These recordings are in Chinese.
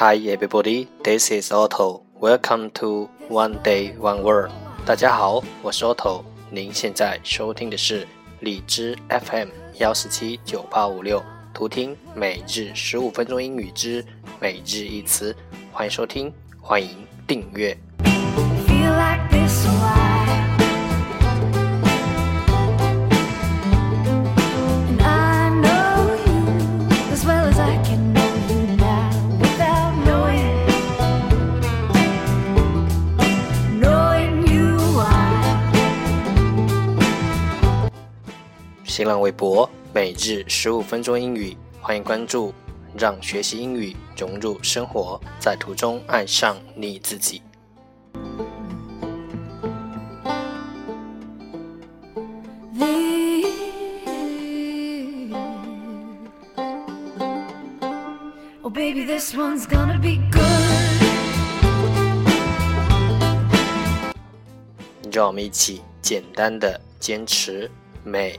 Hi everybody, this is Otto. Welcome to One Day One Word. 大家好，我是 Otto。您现在收听的是荔枝 FM 幺四七九八五六，图听每日十五分钟英语之每日一词。欢迎收听，欢迎订阅。新浪微博每日十五分钟英语，欢迎关注，让学习英语融入生活，在途中爱上你自己。Oh baby this one's gonna be good 让我们一起简单的坚持每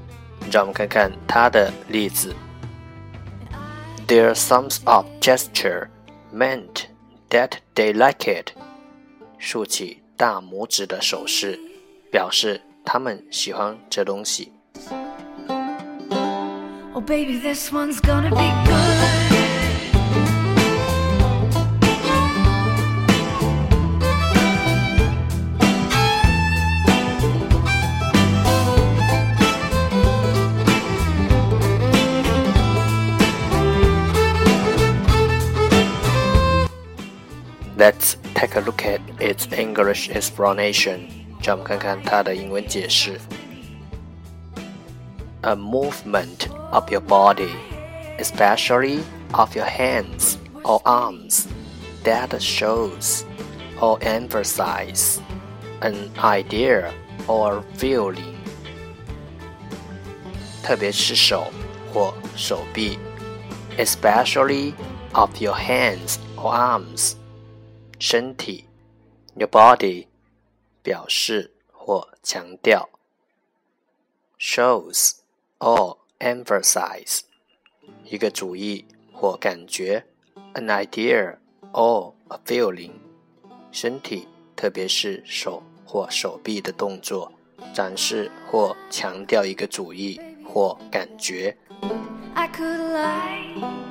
让我们看看它的例子。Their thumbs up gesture meant that they like it. 竖起大拇指的手势，表示他们喜欢这东西。Oh baby this one's gonna be Let's take a look at its English explanation. 让我们看看它的英文解释。A movement of your body, especially of your hands or arms, that shows or emphasizes an idea or feeling. 特别是手或手臂，especially of your hands or arms. 身体，your body，表示或强调，shows or emphasize，一个主意或感觉，an idea or a feeling，身体，特别是手或手臂的动作，展示或强调一个主意或感觉。I could lie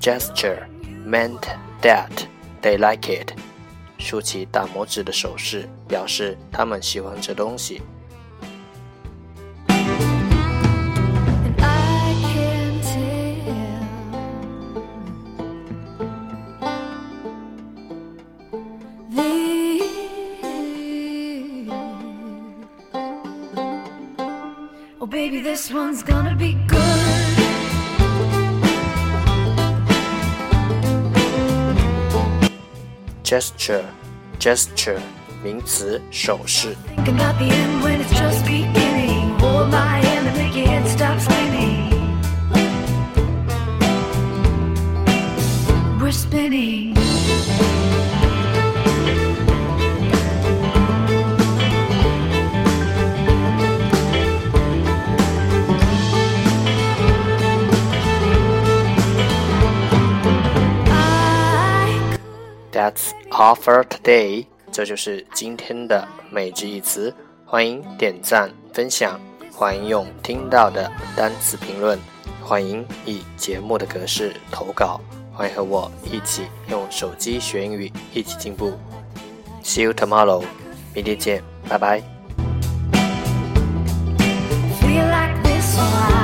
gesture meant that they like it. 竖起大拇指的手势，表示他们喜欢这东西。 And I can tell the Oh baby this one's gonna be good Gesture, gesture, 名词，手势。That's all for today。这就是今天的每日一词。欢迎点赞分享，欢迎用听到的单词评论，欢迎以节目的格式投稿，欢迎和我一起用手机学英语，一起进步。See you tomorrow，明天见，拜拜。we like this one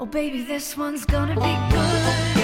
Oh, this one's gonna be good.